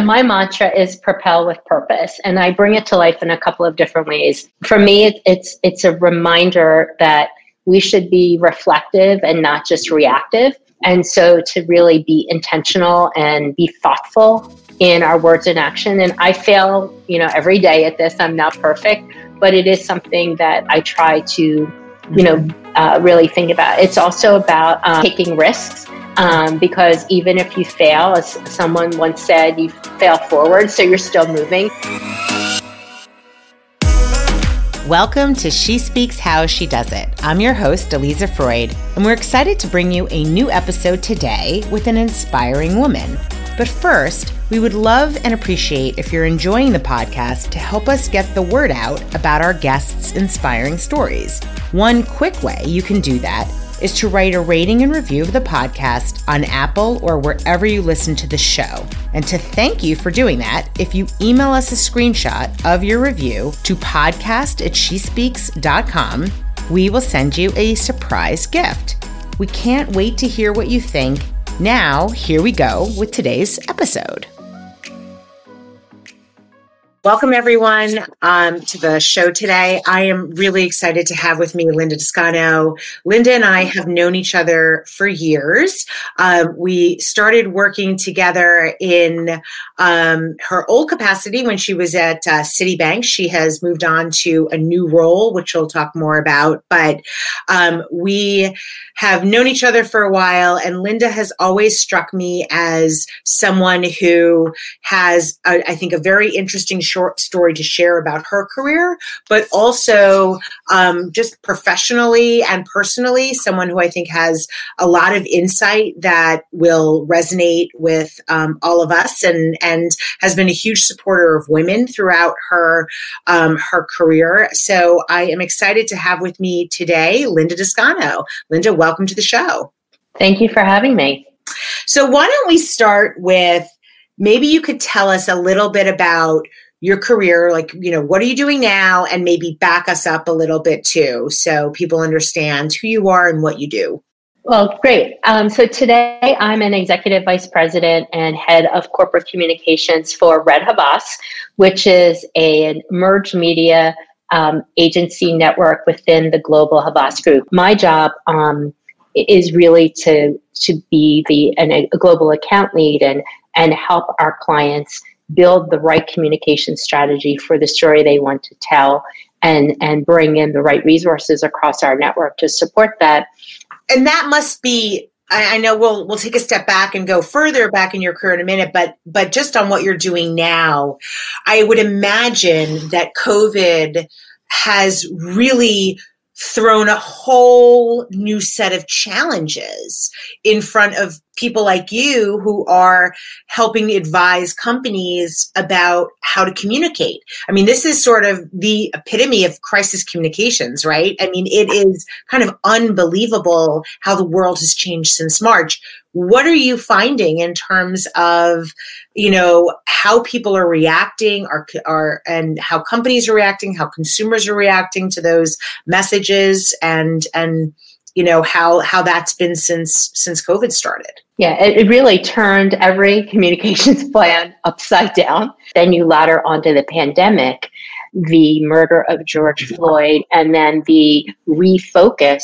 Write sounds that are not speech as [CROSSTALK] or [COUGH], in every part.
my mantra is propel with purpose, and I bring it to life in a couple of different ways. For me, it's it's a reminder that we should be reflective and not just reactive. And so to really be intentional and be thoughtful in our words and action. And I fail, you know, every day at this. I'm not perfect, but it is something that I try to, you know, uh, really think about. It's also about um, taking risks um, because even if you fail, as someone once said, you fail forward, so you're still moving. Welcome to She Speaks How She Does It. I'm your host, Aliza Freud, and we're excited to bring you a new episode today with an inspiring woman. But first, we would love and appreciate if you're enjoying the podcast to help us get the word out about our guests' inspiring stories. One quick way you can do that is to write a rating and review of the podcast on Apple or wherever you listen to the show. And to thank you for doing that, if you email us a screenshot of your review to podcast at shespeaks.com, we will send you a surprise gift. We can't wait to hear what you think. Now, here we go with today's episode. Welcome, everyone, um, to the show today. I am really excited to have with me Linda Descano. Linda and I have known each other for years. Um, we started working together in um, her old capacity when she was at uh, Citibank. She has moved on to a new role, which we'll talk more about. But um, we have known each other for a while, and Linda has always struck me as someone who has, a, I think, a very interesting short story to share about her career, but also um, just professionally and personally, someone who I think has a lot of insight that will resonate with um, all of us, and and has been a huge supporter of women throughout her um, her career. So I am excited to have with me today Linda Descano. Linda, welcome to the show. Thank you for having me. So, why don't we start with maybe you could tell us a little bit about your career like you know what are you doing now? And maybe back us up a little bit too so people understand who you are and what you do. Well great. Um, so today i'm an executive vice president and head of corporate communications for red havas which is a, merged media um, agency network within the global havas group. My job um, is really to to be the an, a global account lead and and help our clients build the right communication strategy for the story they want to tell and and bring in the right resources across our network to support that. And that must be I, know we'll we'll take a step back and go further back in your career in a minute, but but just on what you're doing now, I would imagine that COVID has really thrown a whole new set of challenges in front of people like you who are helping advise companies about how to communicate. I mean, this is sort of the epitome of crisis communications, right? I mean, it is kind of unbelievable how the world has changed since March. What are you finding in terms of, you know, how people are reacting are, are and how companies are reacting, how consumers are reacting to those messages and and you know how how that's been since since covid started yeah it, it really turned every [LAUGHS] communications plan upside down then you ladder onto the pandemic the murder of george floyd and then the refocus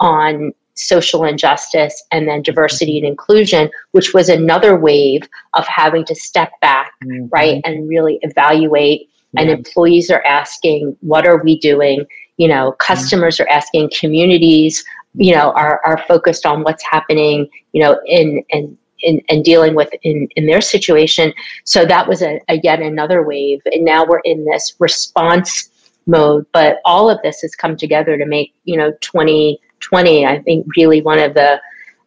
on social injustice and then diversity and inclusion which was another wave of having to step back mm-hmm. right and really evaluate yeah. and employees are asking what are we doing you know customers mm-hmm. are asking communities you know are are focused on what's happening you know in in in, in dealing with in, in their situation. So that was a, a yet another wave. And now we're in this response mode. But all of this has come together to make, you know, 2020, I think really one of the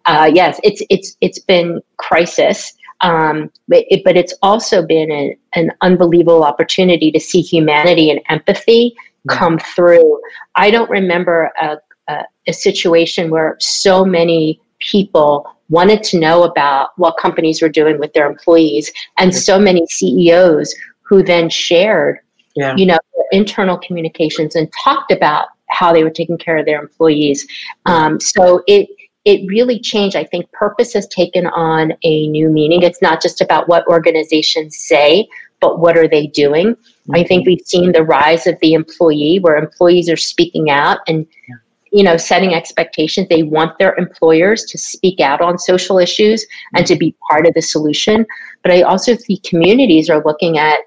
uh, yes, it's it's it's been crisis. Um, but, it, but it's also been a, an unbelievable opportunity to see humanity and empathy come through. I don't remember a, a, a situation where so many people wanted to know about what companies were doing with their employees and so many CEOs who then shared yeah. you know internal communications and talked about how they were taking care of their employees um, so it it really changed. I think purpose has taken on a new meaning. It's not just about what organizations say, but what are they doing? Mm-hmm. I think we've seen the rise of the employee where employees are speaking out and yeah. You know setting expectations. They want their employers to speak out on social issues and to be part of the solution. But I also see communities are looking at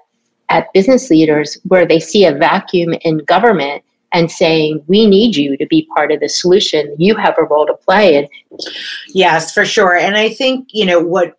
at business leaders where they see a vacuum in government and saying we need you to be part of the solution you have a role to play and yes for sure and i think you know what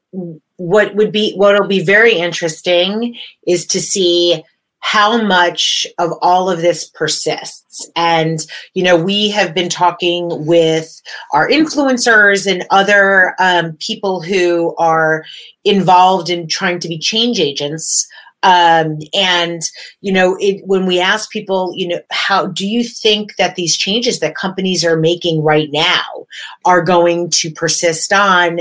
what would be what will be very interesting is to see how much of all of this persists. And you know we have been talking with our influencers and other um, people who are involved in trying to be change agents. Um, and you know, it, when we ask people, you know, how do you think that these changes that companies are making right now are going to persist on?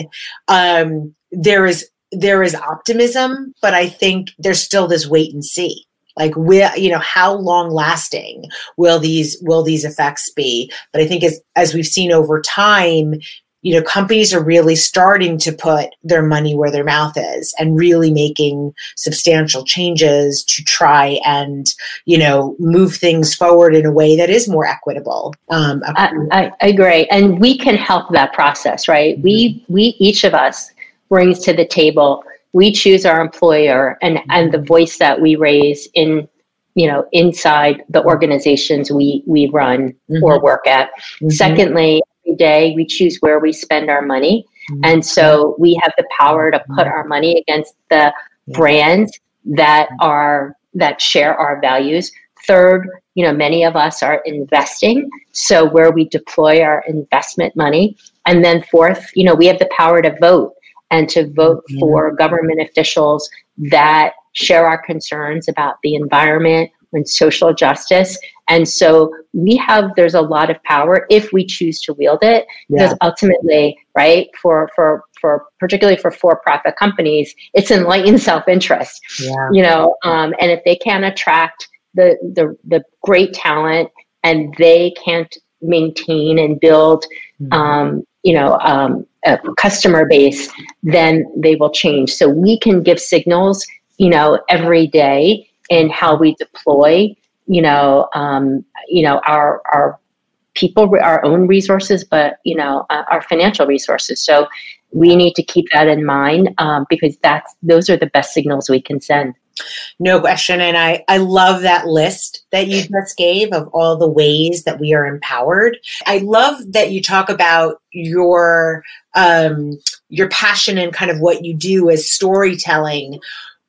Um, there is there is optimism, but I think there's still this wait and see like will you know how long lasting will these will these effects be? But i think as as we've seen over time you know companies are really starting to put their money where their mouth is and really making substantial changes to try and you know move things forward in a way that is more equitable. Um, I, I, agree. And we can help that process right? Mm-hmm. we we each of us brings to the table we choose our employer and and the voice that we raise in you know inside the organizations we we run mm-hmm. or work at mm-hmm. secondly every day we choose where we spend our money. Mm-hmm. And so we have the power to put our money against the brands that are that share our values. Third, you know, many of us are investing, so where we deploy our investment money. And then fourth, you know, we have the power to vote and to vote mm-hmm. for government officials that share our concerns about the environment and social justice and so we have there's a lot of power if we choose to wield it yeah. because ultimately, right, for for for particularly for for-profit companies, it's enlightened self-interest. Yeah. You know, um, and if they can't attract the the the great talent and they can't maintain and build mm-hmm. um, you know um, a customer base then they will change so we can give signals you know every day in how we deploy you know, um, you know, our our people, our own resources, but you know, uh, our financial resources. So we need to keep that in mind um, because that's those are the best signals we can send. No question. And I, I love that list that you just gave of all the ways that we are empowered. I love that you talk about your um, your passion and kind of what you do as storytelling.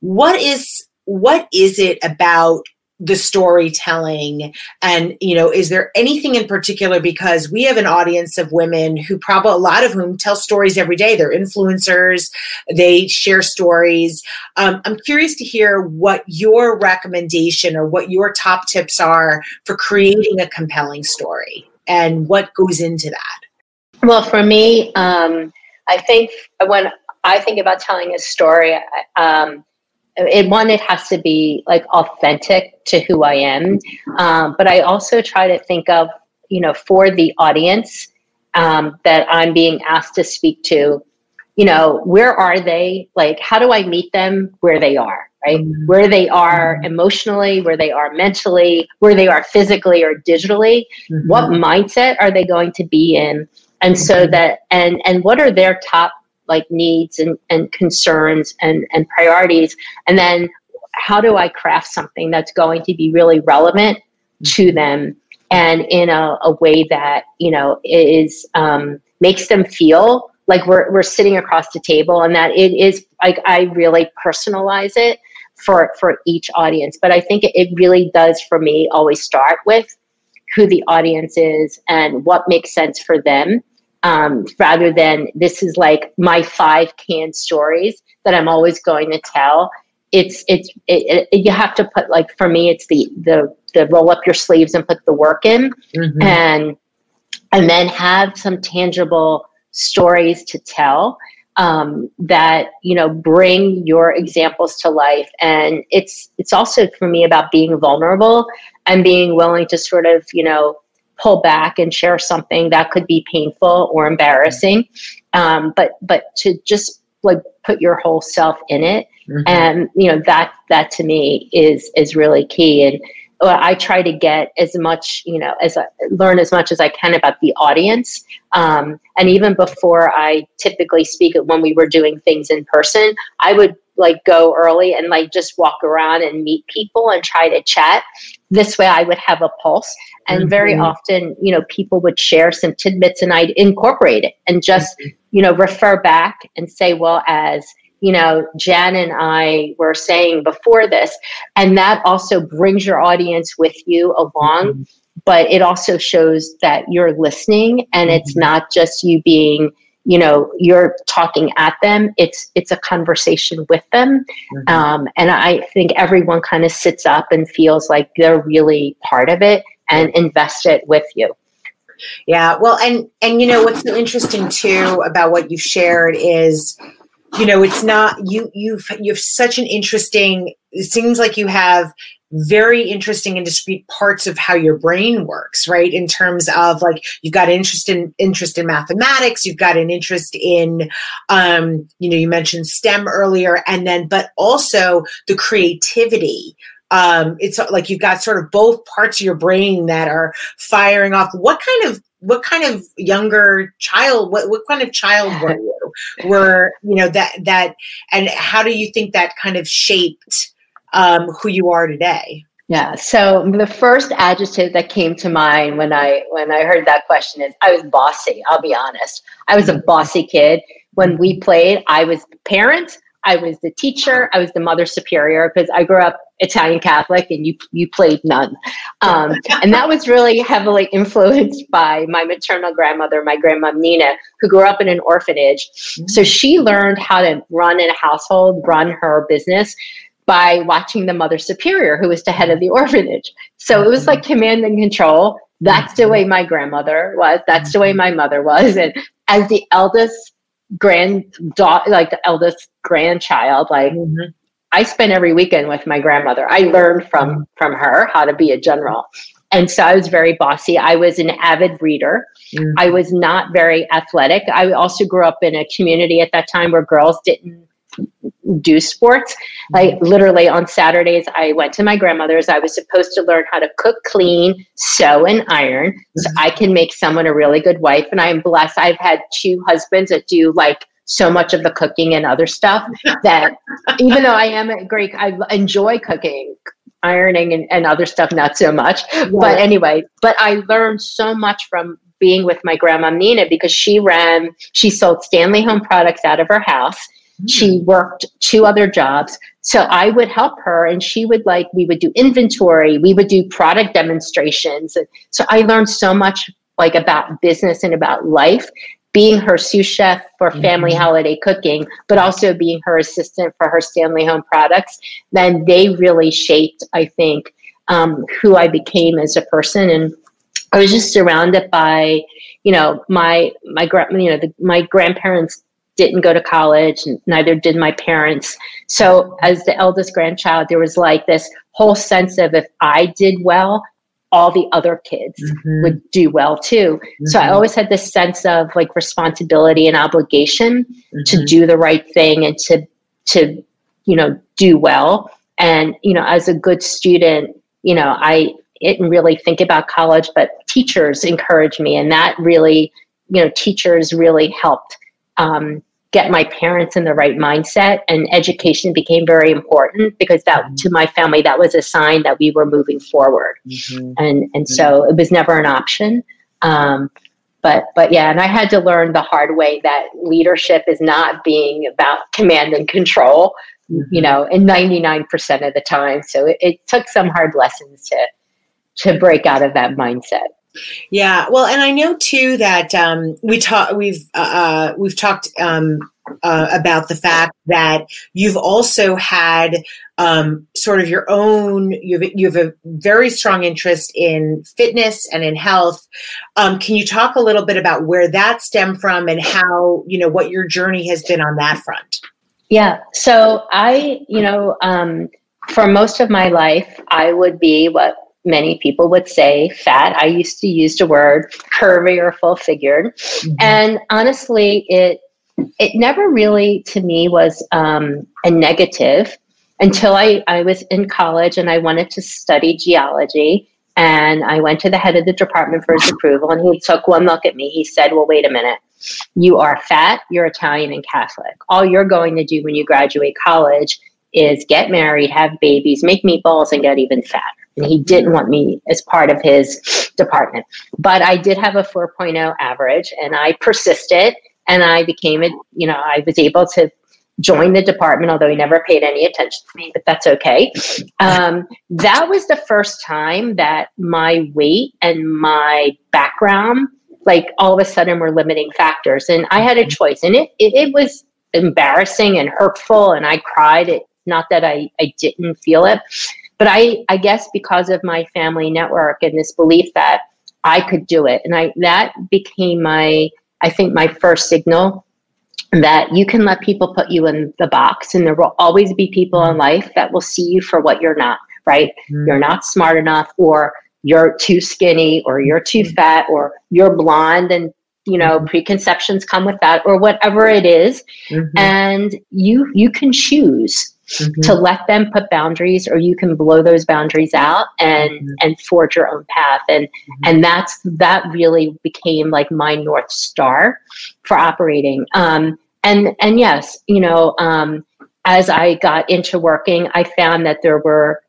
What is what is it about the storytelling and you know is there anything in particular? Because we have an audience of women who probably a lot of whom tell stories every day. They're influencers. They share stories. Um, i'm curious to hear what your recommendation or what your top tips are for creating a compelling story and what goes into that. Well for me um, i think when i think about telling a story um, it one it has to be like authentic to who i am. Um, but i also try to think of you know for the audience um, that i'm being asked to speak to you know where are they? Like how do i meet them where they are right? Where they are emotionally where they are mentally where they are physically or digitally. Mm-hmm. what mindset are they going to be in? And so mm-hmm. that and and what are their top like needs and, and concerns and, and priorities. And then how do i craft something that's going to be really relevant to mm-hmm. them and in a, a way that you know is um, makes them feel like we're, we're sitting across the table and that it is like i really personalize it for for each audience. But i think it really does for me always start with who the audience is and what makes sense for them um, rather than this is like my five canned stories that I'm always going to tell. It's it's it, it, you have to put like for me it's the the the roll up your sleeves and put the work in mm-hmm. and and then have some tangible stories to tell um, that you know bring your examples to life and it's it's also for me about being vulnerable and being willing to sort of you know pull back and share something that could be painful or embarrassing um, but but to just like put your whole self in it mm-hmm. and you know that that to me is is really key and I try to get as much, you know, as I learn as much as I can about the audience. Um, and even before I typically speak, when we were doing things in person, I would like go early and like just walk around and meet people and try to chat. This way, I would have a pulse. And mm-hmm. very often, you know, people would share some tidbits, and I'd incorporate it and just, mm-hmm. you know, refer back and say, well, as you know, Jen and I were saying before this. And that also brings your audience with you along. Mm-hmm. But it also shows that you're listening and it's mm-hmm. not just you being, you know, you're talking at them. It's it's a conversation with them. Mm-hmm. Um, and I think everyone kind of sits up and feels like they're really part of it and invested with you. Yeah, well, and and you know what's so interesting too about what you shared is you know it's not you you've you have such an interesting it seems like you have very interesting and discrete parts of how your brain works right? In terms of like you've got interest in interest in mathematics you've got an interest in um you know you mentioned stem earlier and then but also the creativity. Um it's like you've got sort of both parts of your brain that are firing off. What kind of what kind of younger child what, what kind of child were [LAUGHS] you? Were you know that that and how do you think that kind of shaped um, who you are today? Yeah so the first adjective that came to mind when i when i heard that question is i was bossy i'll be honest. I was a bossy kid. When we played i was the parent I was the teacher, I was the mother superior because I grew up Italian Catholic and you you played nun. Um, and that was really heavily [LAUGHS] influenced by my maternal grandmother, my grandma Nina, who grew up in an orphanage. So mm-hmm. she learned how to run in a household, run her business by watching the mother superior who was the head of the orphanage. So it was like mm-hmm. command and control. That's the mm-hmm. way my grandmother was. That's the way my mother was. And as the eldest granddaughter, like the eldest grandchild, like mm-hmm. I spent every weekend with my grandmother. I learned from mm-hmm. from her how to be a general. And so I was very bossy. I was an avid reader. Mm-hmm. I was not very athletic. I also grew up in a community at that time where girls didn't do sports. Like literally on Saturdays, I went to my grandmother's. I was supposed to learn how to cook, clean, sew, and iron so mm-hmm. I can make someone a really good wife. And I'm blessed. I've had two husbands that do like so much of the cooking and other stuff [LAUGHS] that even though I am a Greek, I enjoy cooking, ironing, and, and other stuff, not so much. Yeah. But anyway, but I learned so much from being with my grandma Nina because she ran, she sold Stanley Home products out of her house she worked two other jobs. So I would help her and she would like, we would do inventory, we would do product demonstrations. So I learned so much like about business and about life being her sous chef for family mm-hmm. holiday cooking, but also being her assistant for her Stanley Home products, then they really shaped, I think, um, who I became as a person. And I was just surrounded by, you know, my my you know the, my grandparents didn't go to college, neither did my parents. So, as the eldest grandchild, there was like this whole sense of if I did well, all the other kids mm-hmm. would do well too. Mm-hmm. So, I mm-hmm. always had this sense of like responsibility and obligation mm-hmm. to do the right thing and to, to, you know, do well. And, you know, as a good student, you know, I didn't really think about college, but teachers encouraged me, and that really, you know, teachers really helped um, get my parents in the right mindset and education became very important because that mm-hmm. to my family that was a sign that we were moving forward mm-hmm. and and mm-hmm. so it was never an option um, but but yeah and i had to learn the hard way that leadership is not being about command and control you mm-hmm. know in 99% of the time so it, it took some hard lessons to to break out of that mindset yeah, well, and I know too that um, we talk we've uh, uh, we've talked um, uh, about the fact that you've also had um, sort of your own you have, you have a very strong interest in fitness and in health. Um, can you talk a little bit about where that stemmed from and how you know what your journey has been on that front? Yeah, so I you know um, for most of my life I would be what many people would say fat. I used to use the word curvy or full figured. Mm-hmm. And honestly, it it never really to me was um, a negative until I, I was in college and I wanted to study geology. And I went to the head of the department for his approval, and he took one look at me. He said, Well, wait a minute. You are fat, you're Italian and Catholic. All you're going to do when you graduate college is get married, have babies, make meatballs, and get even fatter. And he didn't want me as part of his department. But I did have a 4.0 average, and I persisted and I became a, you know, I was able to join the department, although he never paid any attention to me, but that's okay. Um, that was the first time that my weight and my background, like all of a sudden, were limiting factors. And I had a choice, and it, it, it was embarrassing and hurtful, and I cried. It, not that I, I didn't feel it, but I, I guess because of my family network and this belief that I could do it. And I, that became my, I think my first signal that you can let people put you in the box and there will always be people in life that will see you for what you're not, right? Mm. You're not smart enough or you're too skinny or you're too mm. fat or you're blonde and you know mm-hmm. preconceptions come with that or whatever it is. Mm-hmm. and you you can choose mm-hmm. to let them put boundaries or you can blow those boundaries out and mm-hmm. and forge your own path and mm-hmm. and that's that really became like my north star for operating um, and and yes you know um, as i got into working i found that there were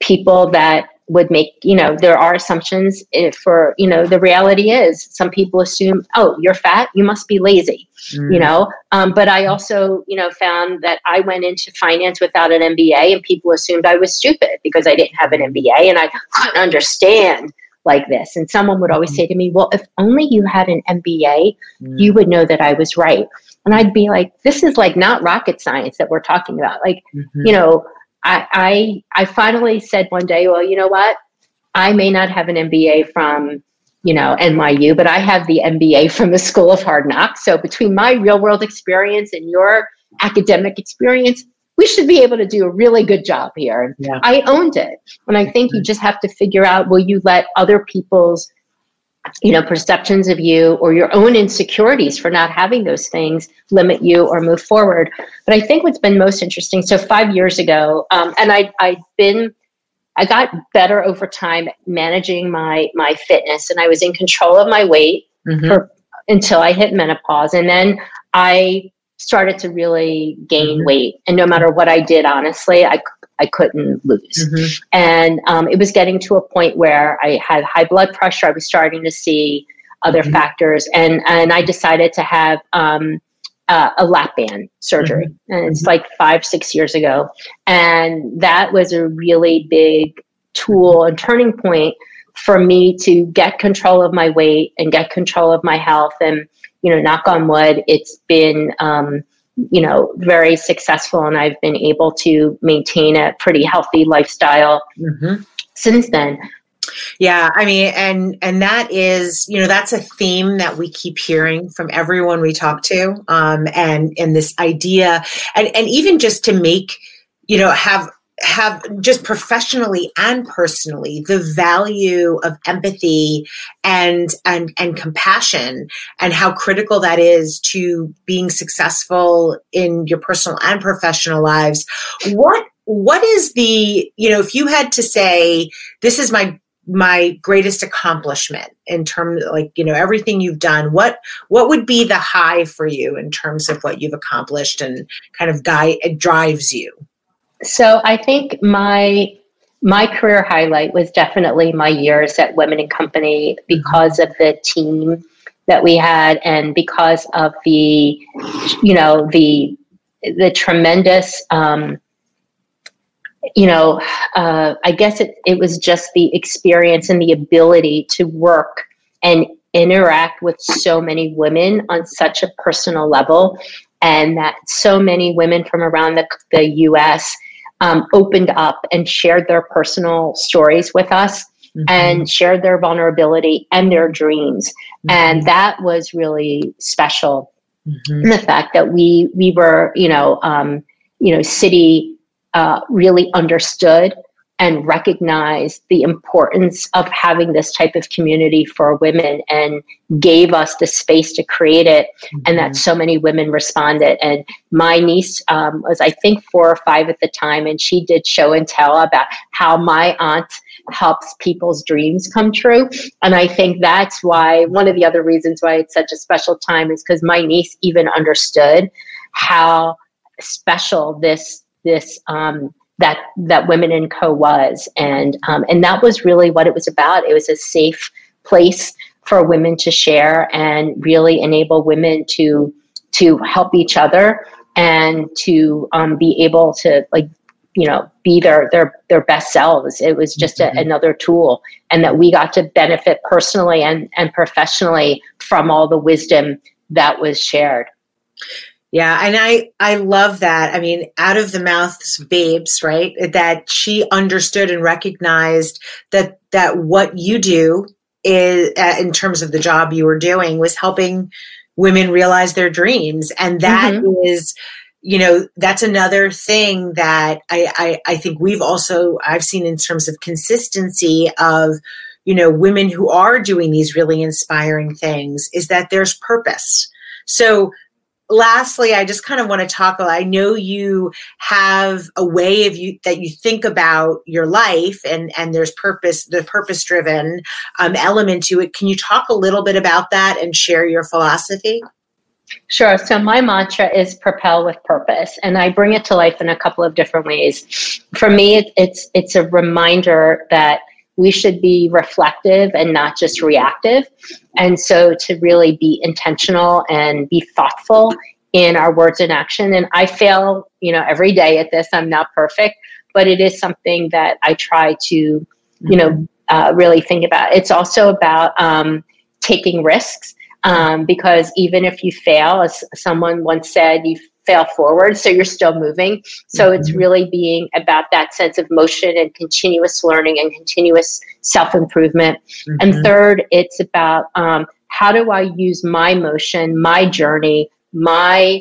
people that would make you know there are assumptions for you know the reality is some people assume oh you're fat you must be lazy mm. you know um, but i also you know found that i went into finance without an mba and people assumed i was stupid because i didn't have an mba and i couldn't understand like this and someone would always mm. say to me well if only you had an mba mm. you would know that i was right and i'd be like this is like not rocket science that we're talking about like mm-hmm. you know I, I, I finally said one day, well, you know what? I may not have an MBA from, you know, NYU, but I have the MBA from the School of Hard Knocks. So between my real world experience and your academic experience, we should be able to do a really good job here. Yeah. I owned it. And I think you mm-hmm. just have to figure out will you let other people's you know perceptions of you or your own insecurities for not having those things limit you or move forward but i think what's been most interesting so five years ago um, and i i've been i got better over time managing my my fitness and i was in control of my weight mm-hmm. for until i hit menopause and then i started to really gain mm-hmm. weight and no matter what i did honestly i I couldn't lose. Mm-hmm. And um, it was getting to a point where I had high blood pressure. I was starting to see other mm-hmm. factors, and and I decided to have um, uh, a lap band surgery, mm-hmm. and it's mm-hmm. like five six years ago, and that was a really big tool and turning point for me to get control of my weight and get control of my health and you know knock on wood it's been um, you know, very successful and I've been able to maintain a pretty healthy lifestyle mm-hmm. since then. Yeah, I mean, and and that is, you know, that's a theme that we keep hearing from everyone we talk to, um, and and this idea, and and even just to make, you know, have have just professionally and personally the value of empathy and and and compassion and how critical that is to being successful in your personal and professional lives. What what is the you know if you had to say this is my my greatest accomplishment in terms like you know everything you've done what what would be the high for you in terms of what you've accomplished and kind of guide drives you so I think my my career highlight was definitely my years at Women and Company because of the team that we had and because of the you know the the tremendous um, you know uh, i guess it, it was just the experience and the ability to work and interact with so many women on such a personal level and that so many women from around the, the us um, opened up and shared their personal stories with us mm-hmm. and shared their vulnerability and their dreams. Mm-hmm. And that was really special. Mm-hmm. the fact that we we were, you know, um, you know, Citi uh, really understood and recognized the importance of having this type of community for women and gave us the space to create it mm-hmm. and that mm-hmm. so many women responded and my niece um, was i think four or five at the time and she did show and tell about how my aunt helps people's dreams come true and i think that's why one of the other reasons why it's such a special time is because my niece even understood how special this this um, that that Women in Co was, and um, and that was really what it was about. It was a safe place for women to share and really enable women to to help each other and to um, be able to like you know be their their their best selves it was just a, mm-hmm. another tool and that we got to benefit personally and and professionally from all the wisdom that was shared yeah, and I I love that. I mean, out of the mouths babes, right? That she understood and recognized that that what you do is uh, in terms of the job you were doing was helping women realize their dreams, and that mm-hmm. is, you know, that's another thing that I, I I think we've also I've seen in terms of consistency of you know women who are doing these really inspiring things is that there's purpose. So lastly i just kind of want to talk i know you have a way of you that you think about your life and and there's purpose the purpose driven um, element to it can you talk a little bit about that and share your philosophy Sure. So my mantra is propel with purpose, and I bring it to life in a couple of different ways. For me, it's it's a reminder that we should be reflective and not just reactive. And so to really be intentional and be thoughtful in our words and action. And I fail, you know, every day at this. I'm not perfect, but it is something that I try to, you know, uh, really think about. It's also about um, taking risks um, because even if you fail, as someone once said, you fail forward so you're still moving so mm-hmm. it's really being about that sense of motion and continuous learning and continuous self-improvement mm-hmm. and third it's about um, how do i use my motion my journey my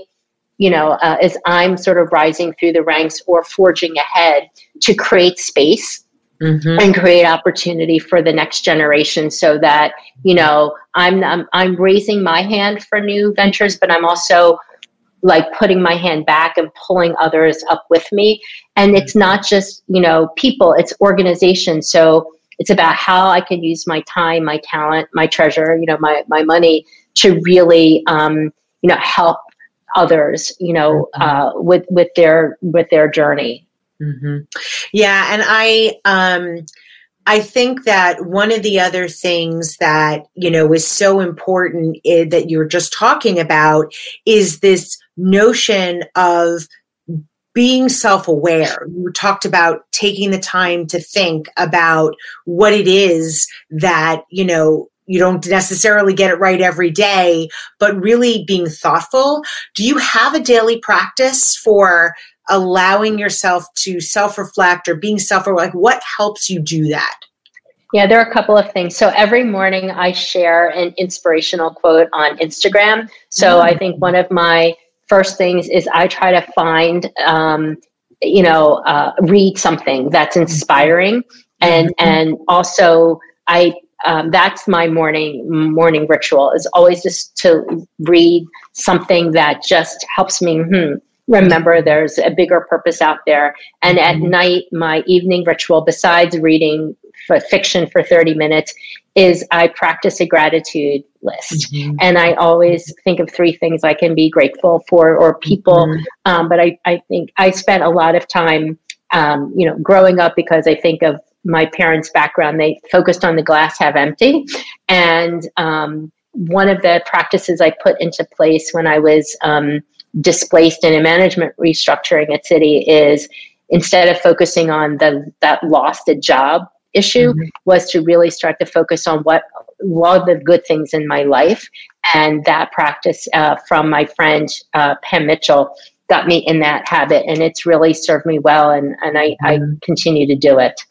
you know uh, as i'm sort of rising through the ranks or forging ahead to create space Mm-hmm. and create opportunity for the next generation so that you know I'm, I'm i'm raising my hand for new ventures but i'm also like putting my hand back and pulling others up with me. And it's not just, you know, people, it's organization. So it's about how I can use my time, my talent, my treasure, you know, my, my money to really, um, you know, help others, you know, mm-hmm. uh, with, with their, with their journey. Mm-hmm. Yeah. And I, um, I think that one of the other things that, you know, is so important is, that you're just talking about is this notion of being self aware. You talked about taking the time to think about what it is that, you know, you don't necessarily get it right every day, but really being thoughtful. Do you have a daily practice for allowing yourself to self reflect or being self aware? like what helps you do that? Yeah, there are a couple of things. So every morning I share an inspirational quote on Instagram. So mm-hmm. I think one of my first things is I try to find, um, you know, uh, read something that's inspiring, and mm-hmm. and also I um, that's my morning morning ritual is always just to read something that just helps me hmm, remember there's a bigger purpose out there. And at mm-hmm. night, my evening ritual, besides reading for fiction for 30 minutes, is I practice a gratitude list. Mm-hmm. And I always think of three things I can be grateful for or people. Mm-hmm. Um, but I, I think I spent a lot of time, um, you know, growing up because I think of my parents' background. They focused on the glass half empty. And um, one of the practices I put into place when I was um, displaced in a management restructuring at Citi is instead of focusing on the that lost a job issue mm-hmm. was to really start to focus on what all the good things in my life and that practice uh, from my friend uh, pam mitchell got me in that habit and it's really served me well and, and I, mm-hmm. I continue to do it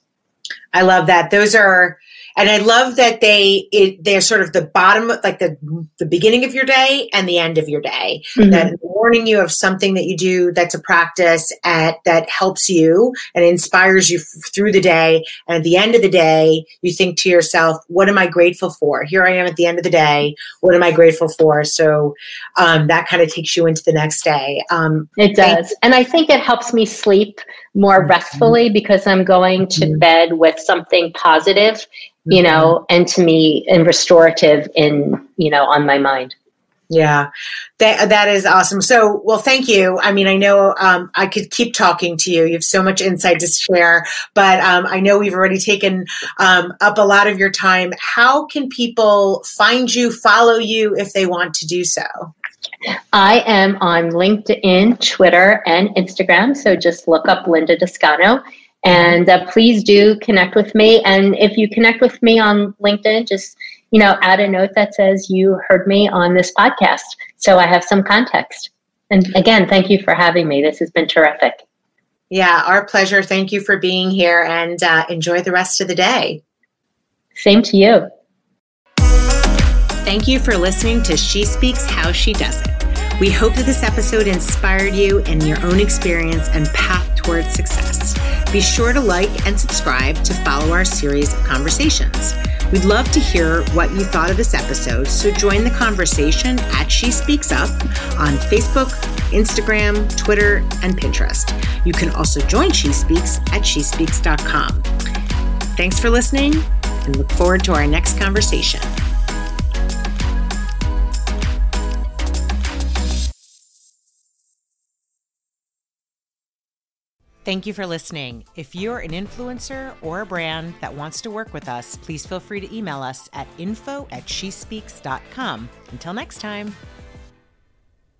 i love that those are and I love that they it, they're sort of the bottom, like the the beginning of your day and the end of your day. Mm-hmm. That in the morning you have something that you do that's a practice at that helps you and inspires you f- through the day, and at the end of the day you think to yourself, "What am I grateful for?" Here I am at the end of the day. What am I grateful for? So um, that kind of takes you into the next day. Um, it does, and I think it helps me sleep more mm-hmm. restfully because I'm going to mm-hmm. bed with something positive you mm-hmm. know, and to me, and restorative in, you know, on my mind. Yeah, that that is awesome. So, well, thank you. I mean, I know um, I could keep talking to you. You have so much insight to share, but um, I know we've already taken um, up a lot of your time. How can people find you, follow you, if they want to do so? I am on LinkedIn, Twitter, and Instagram. So just look up Linda Descano and uh, please do connect with me. And if you connect with me on LinkedIn, just you know, add a note that says you heard me on this podcast, so I have some context. And again, thank you for having me. This has been terrific. Yeah, our pleasure. Thank you for being here, and uh, enjoy the rest of the day. Same to you. Thank you for listening to She Speaks How She Does It. We hope that this episode inspired you in your own experience and path towards success. Be sure to like and subscribe to follow our series of conversations. We'd love to hear what you thought of this episode, so join the conversation at She Speaks Up on Facebook, Instagram, Twitter, and Pinterest. You can also join She Speaks at shespeaks.com. Thanks for listening and look forward to our next conversation. Thank you for listening. If you're an influencer or a brand that wants to work with us, please feel free to email us at info at shespeaks.com. Until next time.